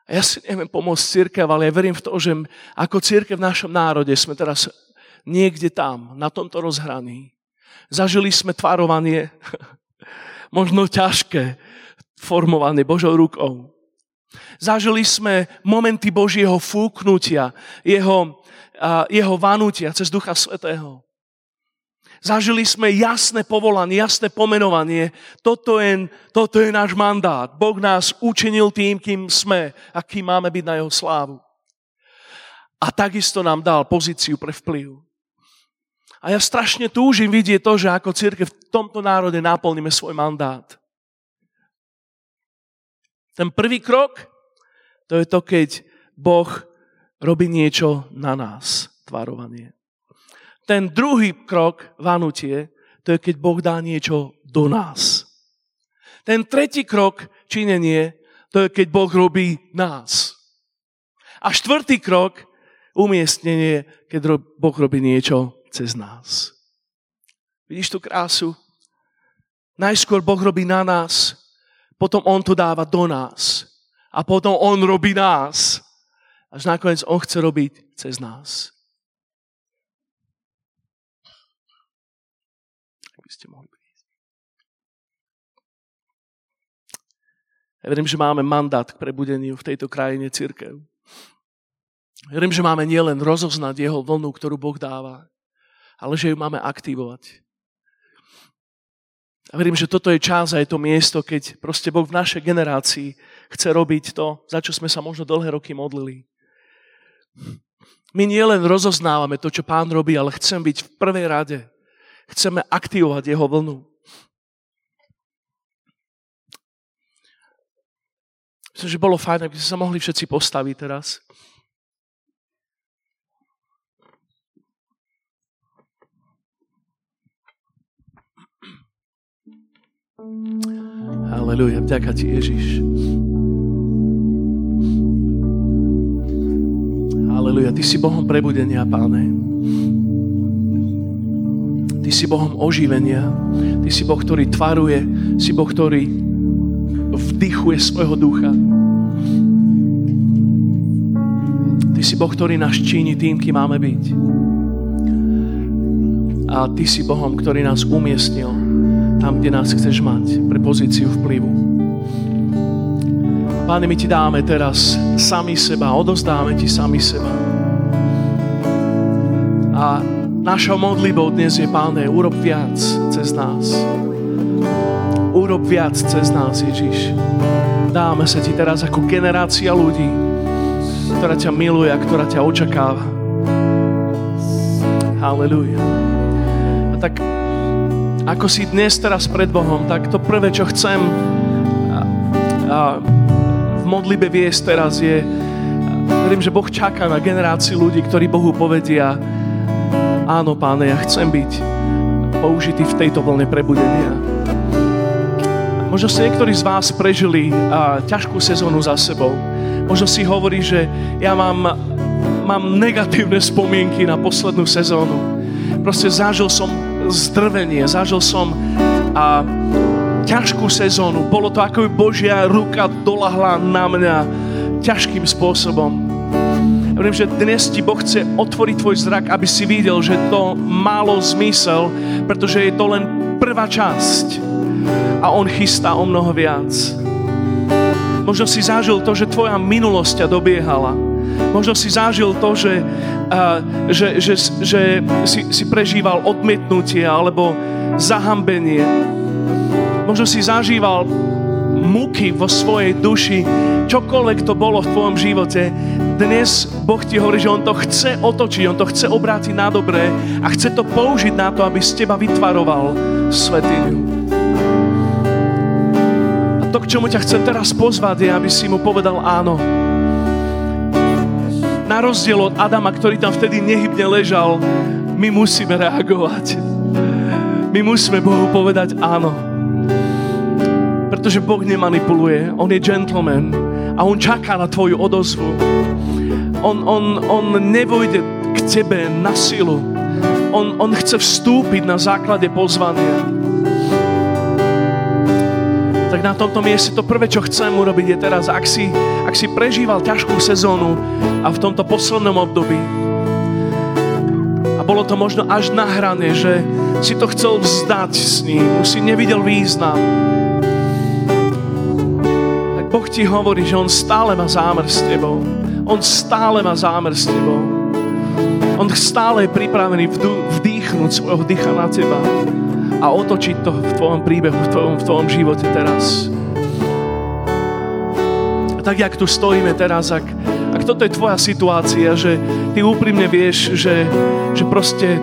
A ja si neviem pomôcť církev, ale ja verím v to, že ako církev v našom národe sme teraz niekde tam, na tomto rozhraní. Zažili sme tvarovanie, možno ťažké, formované Božou rukou. Zažili sme momenty Božieho fúknutia, jeho, jeho vanutia cez Ducha Svetého. Zažili sme jasné povolanie, jasné pomenovanie. Toto je, toto je náš mandát. Boh nás učinil tým, kým sme a kým máme byť na jeho slávu. A takisto nám dal pozíciu pre vplyv. A ja strašne túžim vidieť to, že ako církev v tomto národe naplníme svoj mandát. Ten prvý krok, to je to, keď Boh robí niečo na nás, tvarovanie. Ten druhý krok, vanutie, to je keď Boh dá niečo do nás. Ten tretí krok, činenie, to je keď Boh robí nás. A štvrtý krok, umiestnenie, keď Boh robí niečo cez nás. Vidíš tú krásu? Najskôr Boh robí na nás, potom On to dáva do nás a potom On robí nás. Až nakoniec On chce robiť cez nás. By ste mohli Ja verím, že máme mandát k prebudeniu v tejto krajine církev. Verím, že máme nielen rozoznať jeho vlnu, ktorú Boh dáva, ale že ju máme aktivovať. A verím, že toto je čas a je to miesto, keď proste Boh v našej generácii chce robiť to, za čo sme sa možno dlhé roky modlili. My nielen rozoznávame to, čo Pán robí, ale chcem byť v prvej rade. Chceme aktivovať jeho vlnu. Myslím, že bolo fajn, aby sme sa mohli všetci postaviť teraz. Aleluja, vďaka ti Ježiš. Aleluja, ty si Bohom prebudenia, páne. Ty si Bohom oživenia. Ty si Boh, ktorý tvaruje. Si Boh, ktorý vdychuje svojho ducha. Ty si Boh, ktorý nás číni tým, kým máme byť. A Ty si Bohom, ktorý nás umiestnil tam, kde nás chceš mať, pre pozíciu vplyvu. Páne, my Ti dáme teraz sami seba, odozdáme Ti sami seba. A našou modlibou dnes je, Páne, urob viac cez nás urob viac cez nás, Ježiš. Dáme sa ti teraz ako generácia ľudí, ktorá ťa miluje a ktorá ťa očakáva. Halleluja. A tak ako si dnes teraz pred Bohom, tak to prvé, čo chcem a, a v modlibe viesť teraz je, verím, že Boh čaká na generáciu ľudí, ktorí Bohu povedia, áno, páne, ja chcem byť použitý v tejto vlne prebudenia. Možno si niektorí z vás prežili uh, ťažkú sezónu za sebou. Možno si hovorí, že ja mám, mám negatívne spomienky na poslednú sezónu. Proste zažil som zdrvenie, zažil som a, ťažkú sezónu. Bolo to ako by Božia ruka dolahla na mňa ťažkým spôsobom. Ja viem, že dnes ti Boh chce otvoriť tvoj zrak, aby si videl, že to malo zmysel, pretože je to len prvá časť a On chystá o mnoho viac. Možno si zažil to, že tvoja minulosť ťa dobiehala. Možno si zažil to, že, uh, že, že, že si, si prežíval odmietnutie alebo zahambenie. Možno si zažíval muky vo svojej duši, čokoľvek to bolo v tvojom živote, dnes Boh ti hovorí, že On to chce otočiť, On to chce obrátiť na dobré a chce to použiť na to, aby z teba vytvaroval svetiňu to, k čomu ťa chcem teraz pozvať, je, aby si mu povedal áno. Na rozdiel od Adama, ktorý tam vtedy nehybne ležal, my musíme reagovať. My musíme Bohu povedať áno. Pretože Boh nemanipuluje, On je gentleman a On čaká na tvoju odozvu. On, on, on nevojde k tebe na silu. On, on chce vstúpiť na základe pozvania tak na tomto mieste to prvé, čo chcem urobiť je teraz, ak si, ak si prežíval ťažkú sezónu a v tomto poslednom období a bolo to možno až na hrane, že si to chcel vzdať s ním, už si nevidel význam, tak Boh ti hovorí, že On stále má zámer s tebou. On stále má zámer s tebou. On stále je pripravený vdýchnuť svojho dýcha na teba a otočiť to v tvojom príbehu, v tvojom, v tvojom živote teraz. A tak, jak tu stojíme teraz, ak, ak toto je tvoja situácia, že ty úprimne vieš, že, že proste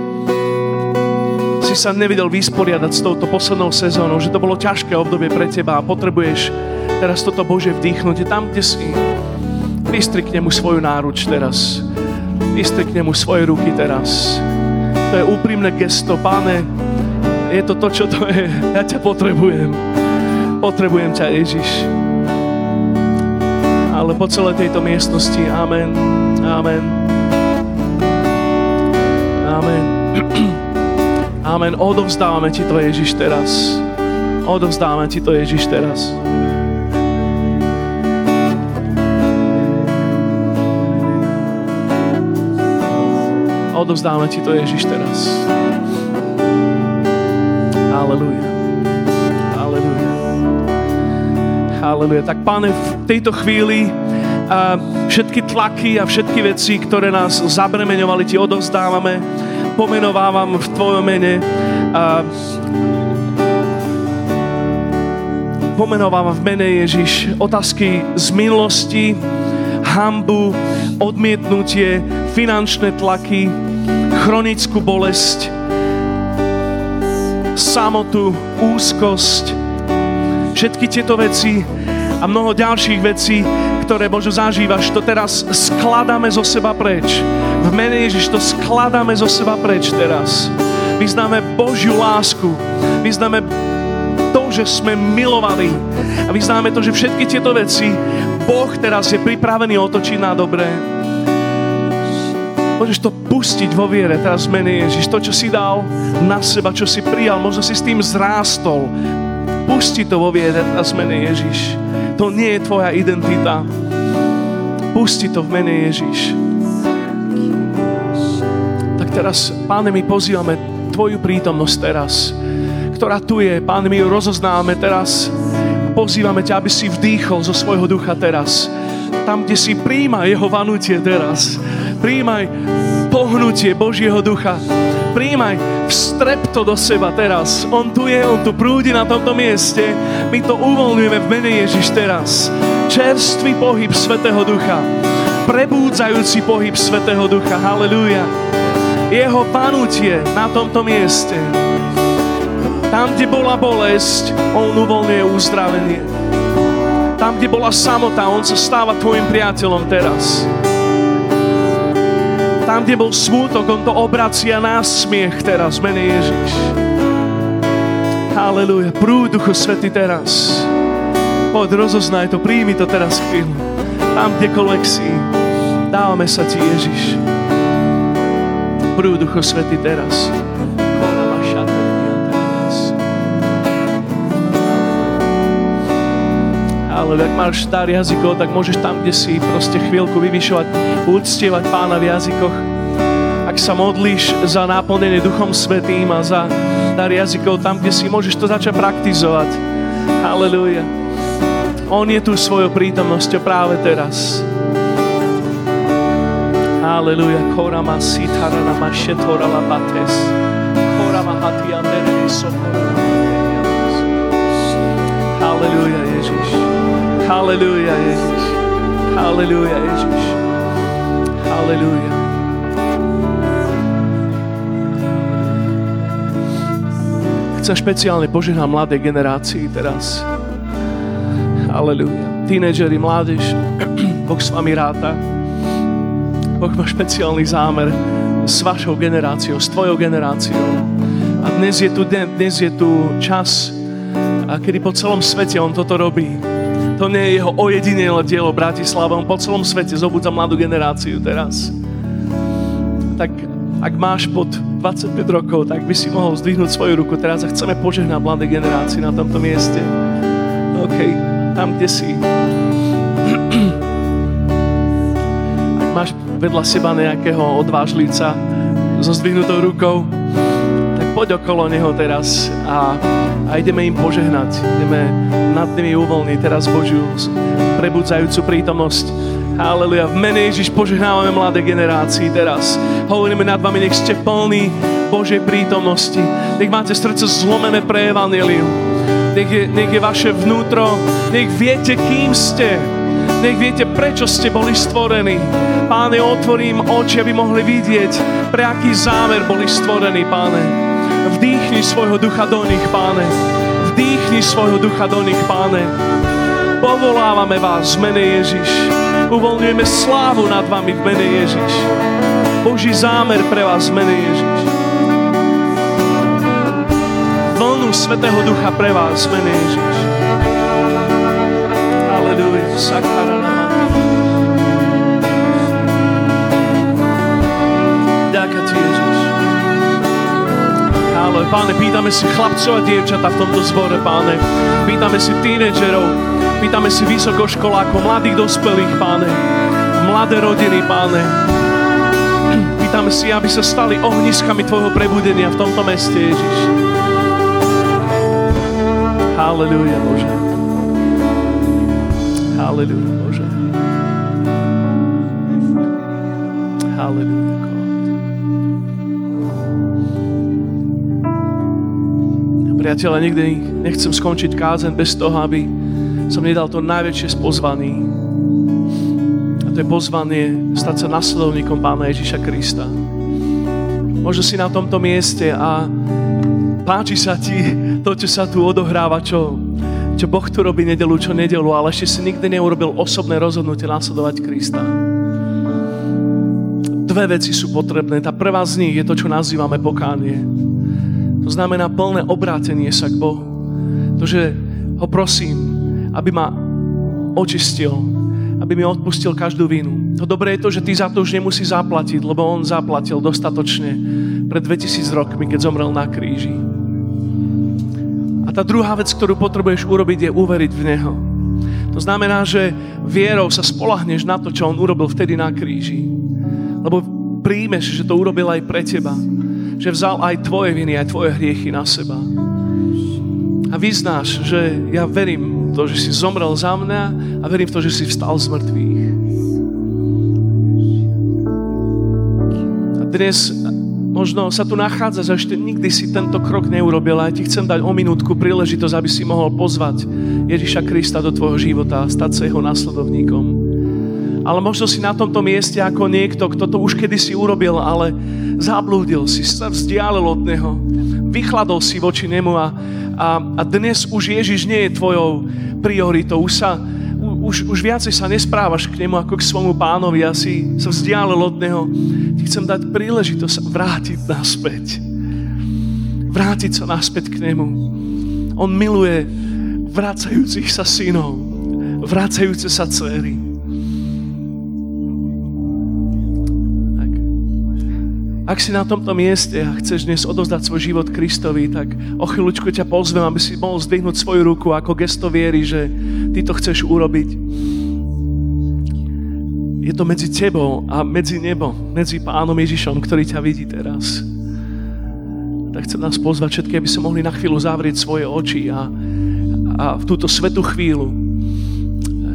si sa nevedel vysporiadať s touto poslednou sezónou, že to bolo ťažké obdobie pre teba a potrebuješ teraz toto Bože vdýchnuť. Tam, kde si, pristri k svoju náruč teraz. Pristri k nemu svoje ruky teraz. To je úprimné gesto. Páne, je to to, čo to je. Ja ťa potrebujem. Potrebujem ťa, Ježiš. ale po celej tejto miestnosti. Amen. Amen. Amen. Amen. Odovzdávame Ti to, Ježiš, teraz. Odovzdávame Ti to, Ježiš, teraz. Odovzdávame Ti to, Ježiš, teraz. Aleluja. Aleluja. Aleluja. Tak páne, v tejto chvíli a všetky tlaky a všetky veci, ktoré nás zabremeňovali, ti odovzdávame. Pomenovávam v Tvojom mene. A pomenovávam v mene Ježiš otázky z minulosti, hambu, odmietnutie, finančné tlaky, chronickú bolesť, samotu, úzkosť, všetky tieto veci a mnoho ďalších vecí, ktoré Božo zažívaš, to teraz skladáme zo seba preč. V mene Ježiš to skladáme zo seba preč teraz. Vyznáme Božiu lásku. Vyznáme to, že sme milovaní. A vyznáme to, že všetky tieto veci Boh teraz je pripravený otočiť na dobré. Môžeš to pustiť vo viere teraz mene Ježiš. To, čo si dal na seba, čo si prijal, možno si s tým zrástol. Pusti to vo viere teraz mene Ježiš. To nie je tvoja identita. Pusti to v mene Ježiš. Tak teraz, Páne, my pozývame Tvoju prítomnosť teraz, ktorá tu je. Páne, my ju rozoznávame teraz. Pozývame ťa, aby si vdýchol zo svojho ducha teraz. Tam, kde si príjma jeho vanutie teraz. Príjmaj pohnutie Božieho ducha. Príjmaj vstrep to do seba teraz. On tu je, on tu prúdi na tomto mieste. My to uvoľňujeme v mene Ježiš teraz. Čerstvý pohyb Svetého Ducha. Prebúdzajúci pohyb Svetého Ducha. Halelúja. Jeho panutie na tomto mieste. Tam, kde bola bolesť, On uvoľňuje uzdravenie. Tam, kde bola samota, On sa stáva tvojim priateľom teraz. Tam, kde bol smútok, On to obracia na smiech teraz, mene Ježiš. Halelúja. Prúď, Duchu Svety, teraz. Poď, rozoznaj to, príjmi to teraz chvíľu. Tam, kdekoľvek si. Dávame sa Ti, Ježiš. Prúď, Duchu Svety, teraz. Ale ak máš dar jazykov, tak môžeš tam, kde si proste chvíľku vyvyšovať, úctievať pána v jazykoch. Ak sa modlíš za náplnenie Duchom Svetým a za dar jazykov, tam, kde si môžeš to začať praktizovať. Halelúja. On je tu svojou prítomnosťou práve teraz. Aleluja. Korama sitarana mašetora labates. Korama hati andere sokora. Aleluja, Ježiš. Aleluja, Ježiš. Aleluja, Ježiš. Aleluja. Chcem špeciálne požehnať mladej generácii teraz. Aleluja. Tínedžeri, mládež, Boh s vami ráta. Boh má špeciálny zámer s vašou generáciou, s tvojou generáciou. A dnes je tu, dnes je tu čas, a kedy po celom svete on toto robí. To nie je jeho ojedinelé dielo Bratislava, on po celom svete zobudza mladú generáciu teraz. Tak ak máš pod 25 rokov, tak by si mohol zdvihnúť svoju ruku teraz a chceme požehnať mladé generácii na tomto mieste. OK, tam, kde si. máš vedľa seba nejakého odvážlica so zdvihnutou rukou, poď okolo neho teraz a, a ideme im požehnať. Ideme nad nimi uvoľniť teraz Božiu prebudzajúcu prítomnosť. Haleluja. V mene Ježiš požehnávame mladé generácii teraz. Hovoríme nad vami, nech ste plní Božej prítomnosti. Nech máte srdce zlomené pre evanelium. Nech je, nech je vaše vnútro, nech viete, kým ste nech viete, prečo ste boli stvorení. Páne, otvorím oči, aby mohli vidieť, pre aký zámer boli stvorení, páne. Vdýchni svojho ducha do nich, páne. Vdýchni svojho ducha do nich, páne. Povolávame vás v mene Ježiš. Uvoľňujeme slávu nad vami v mene Ježiš. Boží zámer pre vás v mene Ježiš. Vlnu Svetého Ducha pre vás v mene Ježiš. Aleluja. Sakarana. Ale páne, pýtame si chlapcov a dievčata v tomto zbore, páne. Pýtame si tínedžerov, pýtame si vysokoškolákov, mladých dospelých, páne. Mladé rodiny, páne. Pýtame si, aby sa stali ohniskami Tvojho prebudenia v tomto meste, Ježiš. Halleluja, Bože. Halleluja, Bože. Halleluja, Priateľa, nikdy nechcem skončiť kázen bez toho, aby som nedal to najväčšie z pozvaní. A to je pozvanie stať sa nasledovníkom Pána Ježiša Krista. Možno si na tomto mieste a páči sa ti to, čo sa tu odohráva, čo, čo Boh tu robí nedelu, čo nedelu, ale ešte si nikdy neurobil osobné rozhodnutie nasledovať Krista. Dve veci sú potrebné. Tá prvá z nich je to, čo nazývame pokánie. To znamená plné obrátenie sa k Bohu. To, že ho prosím, aby ma očistil, aby mi odpustil každú vinu. To dobré je to, že ty za to už nemusí zaplatiť, lebo on zaplatil dostatočne pred 2000 rokmi, keď zomrel na kríži. A tá druhá vec, ktorú potrebuješ urobiť, je uveriť v Neho. To znamená, že vierou sa spolahneš na to, čo On urobil vtedy na kríži. Lebo príjmeš, že to urobil aj pre teba že vzal aj tvoje viny, aj tvoje hriechy na seba. A vyznáš, že ja verím v to, že si zomrel za mňa a verím v to, že si vstal z mŕtvych. A dnes možno sa tu nachádzaš a ešte nikdy si tento krok neurobil a ja ti chcem dať o minútku príležitosť, aby si mohol pozvať Ježiša Krista do tvojho života a stať sa jeho následovníkom ale možno si na tomto mieste ako niekto, kto to už kedysi urobil, ale zablúdil si, sa vzdialil od Neho, vychladol si voči Nemu a, a, a dnes už Ježiš nie je tvojou prioritou, už sa už, už viacej sa nesprávaš k nemu ako k svojmu pánovi a si sa vzdialil od neho. Ti chcem dať príležitosť vrátiť naspäť. Vrátiť sa naspäť k nemu. On miluje vracajúcich sa synov, vracajúce sa dcery. Ak si na tomto mieste a chceš dnes odovzdať svoj život Kristovi, tak o chvíľučku ťa pozvem, aby si mohol zdvihnúť svoju ruku ako gesto viery, že ty to chceš urobiť. Je to medzi tebou a medzi nebom, medzi Pánom Ježišom, ktorý ťa vidí teraz. Tak chcem nás pozvať všetky, aby sa mohli na chvíľu zavrieť svoje oči a, a v túto svetú chvíľu,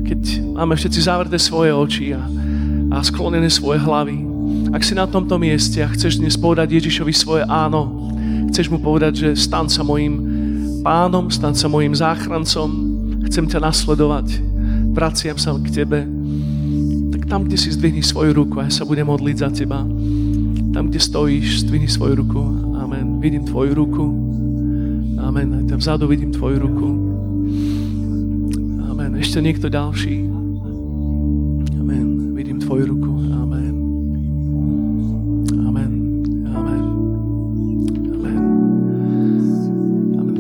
keď máme všetci zavreté svoje oči a, a sklonené svoje hlavy, ak si na tomto mieste a chceš dnes povedať Ježišovi svoje áno, chceš mu povedať, že stan sa mojim pánom, stan sa mojim záchrancom, chcem ťa nasledovať, vraciam sa k tebe, tak tam, kde si zdvihni svoju ruku a ja sa budem modliť za teba. Tam, kde stojíš, zdvihni svoju ruku. Amen. Vidím tvoju ruku. Amen. Aj tam vzadu vidím tvoju ruku. Amen. Ešte niekto ďalší.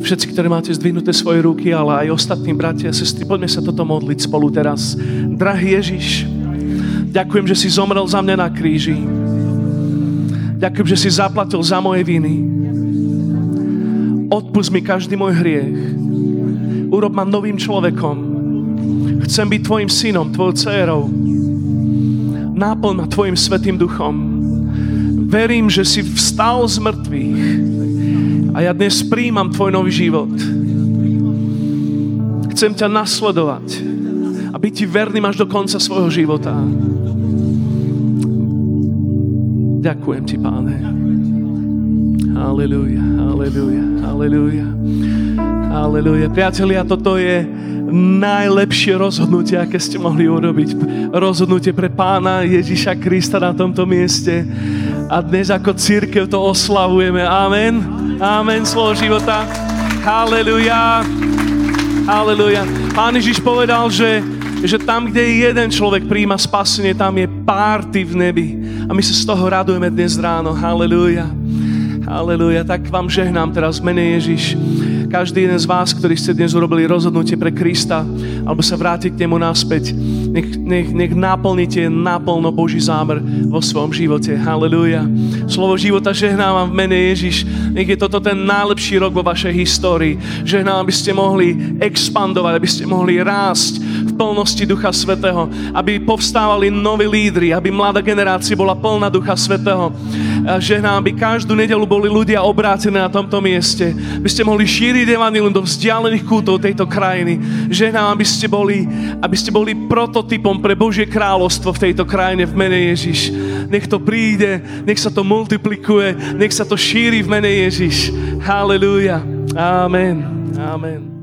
Všetci, ktorí máte zdvihnuté svoje ruky, ale aj ostatní bratia a sestry, poďme sa toto modliť spolu teraz. Drahý Ježiš, ďakujem, že si zomrel za mňa na kríži. Ďakujem, že si zaplatil za moje viny. Odpust mi každý môj hriech. Urob ma novým človekom. Chcem byť tvojim synom, tvojou dcerou. Náplň ma tvojim svetým duchom. Verím, že si vstal z mŕtvych a ja dnes príjmam tvoj nový život. Chcem ťa nasledovať a byť ti verným až do konca svojho života. Ďakujem ti, páne. Halleluja, halleluja, halleluja. Halleluja. Priatelia, toto je najlepšie rozhodnutie, aké ste mohli urobiť. Rozhodnutie pre pána Ježiša Krista na tomto mieste. A dnes ako církev to oslavujeme. Amen. Amen, slovo života. Haleluja. Haleluja. Pán Ježiš povedal, že, že tam, kde je jeden človek príjma spasenie, tam je párty v nebi. A my sa z toho radujeme dnes ráno. Haleluja. Haleluja. Tak vám žehnám teraz mene Ježiš. Každý jeden z vás, ktorý ste dnes urobili rozhodnutie pre Krista, alebo sa vrátiť k nemu naspäť, nech, nech, nech naplnite naplno Boží zámer vo svojom živote. Halleluja. Slovo života žehnávam v mene Ježiš. Nech je toto ten najlepší rok vo vašej histórii. Žehnám, aby ste mohli expandovať, aby ste mohli rásť plnosti Ducha Svetého, aby povstávali noví lídry, aby mladá generácia bola plná Ducha Svetého. Žehnám, aby každú nedelu boli ľudia obrátení na tomto mieste, aby ste mohli šíriť evanilium do vzdialených kútov tejto krajiny. Žehnám, aby ste boli, aby ste boli prototypom pre Božie kráľovstvo v tejto krajine v mene Ježiš. Nech to príde, nech sa to multiplikuje, nech sa to šíri v mene Ježiš. Halleluja. Amen. Amen.